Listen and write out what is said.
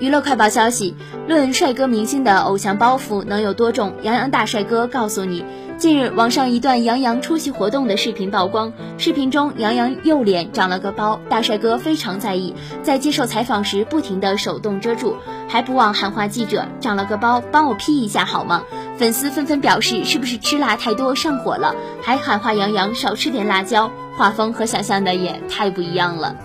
娱乐快报消息论帅哥明星的偶像包袱能有多重杨洋大帅哥告诉你近日网上一段杨洋出席活动的视频曝光。视频中杨洋右脸长了个包大帅哥非常在意在接受采访时不停的手动遮住还不忘喊话记者长了个包帮我 p 一下好吗？粉丝纷纷表示是不是吃辣太多上火了？还喊话杨洋少吃点辣椒画风和想象的也太不一样了。